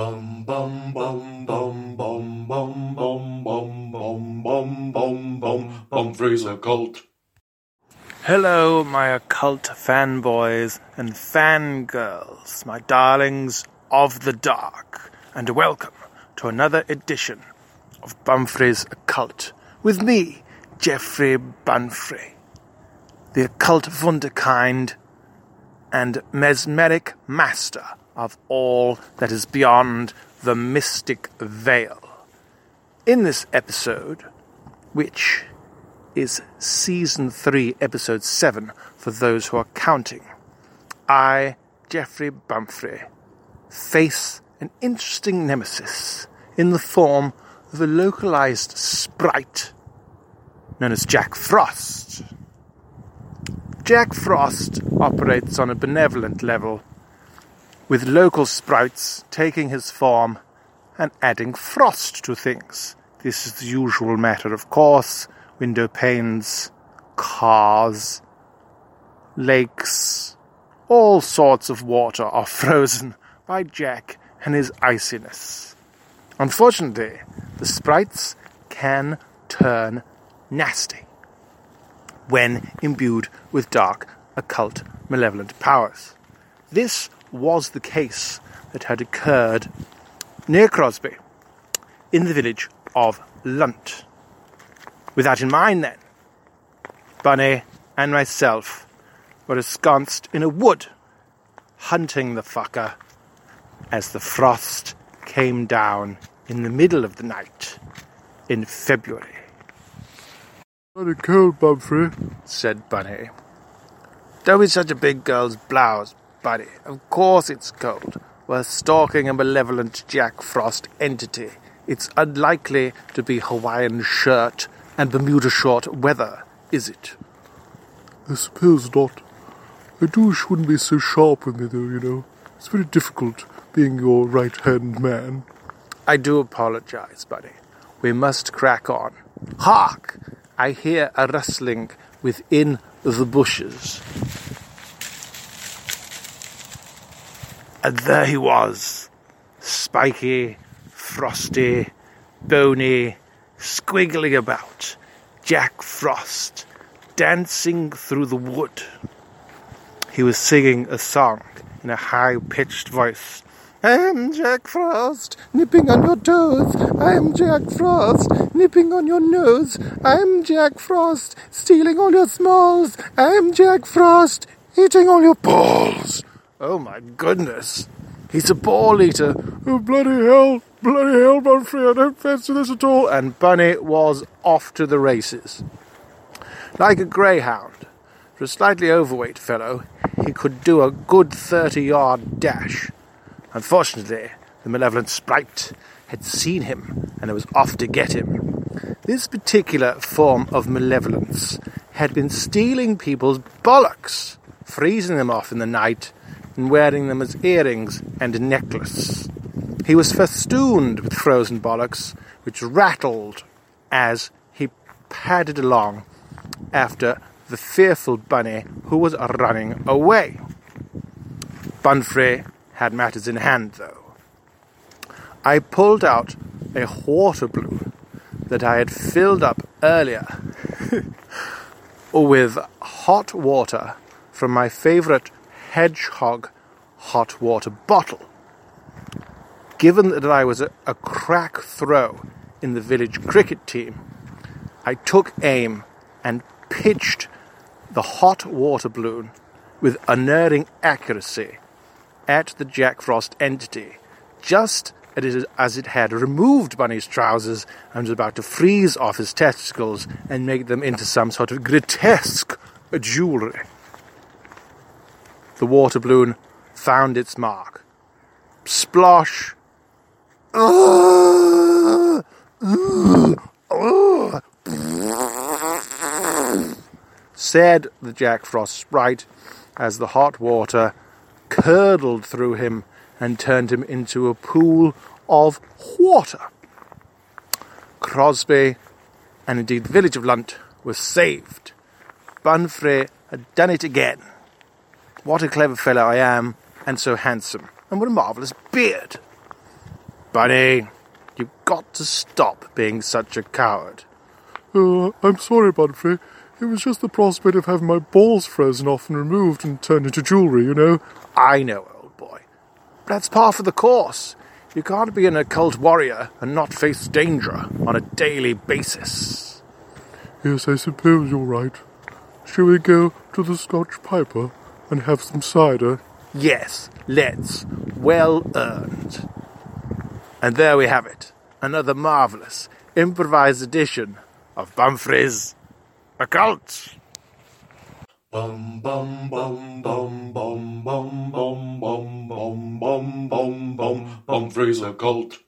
Bum bum bum bum bum bum bum bum bum bum bum bum bum Bumfrey's occult. Hello, my occult fanboys and fangirls, my darlings of the dark, and welcome to another edition of Bumfrey's Occult with me, Geoffrey Bumfrey, the occult wunderkind and mesmeric master of all that is beyond the mystic veil. In this episode, which is season 3, episode 7, for those who are counting, I, Geoffrey Bumfrey, face an interesting nemesis in the form of a localized sprite known as Jack Frost. Jack Frost operates on a benevolent level, with local sprites taking his form and adding frost to things. This is the usual matter, of course. Window panes, cars, lakes, all sorts of water are frozen by Jack and his iciness. Unfortunately, the sprites can turn nasty when imbued with dark, occult, malevolent powers. This was the case that had occurred near Crosby, in the village of Lunt. With that in mind, then, Bunny and myself were ensconced in a wood, hunting the fucker as the frost came down in the middle of the night in February. Bloody cold, Bumfrey. said Bunny. Don't be such a big girl's blouse, Bunny. Of course it's cold. We're stalking a malevolent Jack Frost entity. It's unlikely to be Hawaiian shirt and Bermuda short weather, is it? I suppose not. I do wish you wouldn't be so sharp with me, though, you know. It's very difficult being your right hand man. I do apologize, buddy. We must crack on. Hark! I hear a rustling within the bushes. And there he was, spiky, frosty, bony, squiggling about, Jack Frost, dancing through the wood. He was singing a song in a high pitched voice. I'm Jack Frost, nipping on your toes. I'm Jack Frost, nipping on your nose. I'm Jack Frost, stealing all your smalls. I'm Jack Frost, eating all your balls. Oh my goodness. He's a ball eater. Oh, bloody hell! Bloody hell, Bumfrey, I don't fancy this at all. And Bunny was off to the races. Like a greyhound, for a slightly overweight fellow, he could do a good 30 yard dash. Unfortunately, the malevolent sprite had seen him and was off to get him. This particular form of malevolence had been stealing people's bollocks, freezing them off in the night, and wearing them as earrings and necklace. He was festooned with frozen bollocks, which rattled as he padded along after the fearful bunny who was running away. Bumfrey had matters in hand, though. I pulled out a water balloon that I had filled up earlier with hot water from my favourite hedgehog hot water bottle. Given that I was a, a crack throw in the village cricket team, I took aim and pitched the hot water balloon with unerring accuracy at the Jack Frost entity, just as it had removed Bunny's trousers and was about to freeze off his testicles and make them into some sort of grotesque jewelry. The water balloon found its mark. Splosh! Said the Jack Frost sprite as the hot water curdled through him and turned him into a pool of water. Crosby, and indeed the village of Lunt, was saved. Bumfrey had done it again. What a clever fellow I am, and so handsome, and what a marvellous beard. Bunny, you've got to stop being such a coward. Uh, I'm sorry, Bumfrey. It was just the prospect of having my balls frozen off and removed and turned into jewellery, you know. I know, old boy. But that's par for the course. You can't be an occult warrior and not face danger on a daily basis. Yes, I suppose you're right. Shall we go to the Scotch Piper and have some cider? Yes, let's. Well earned. And there we have it. Another marvellous improvised edition of Bumfrey's Occult. Bum bum bum bum bum bum bum bum bum bum bum bum Bumfrey's occult.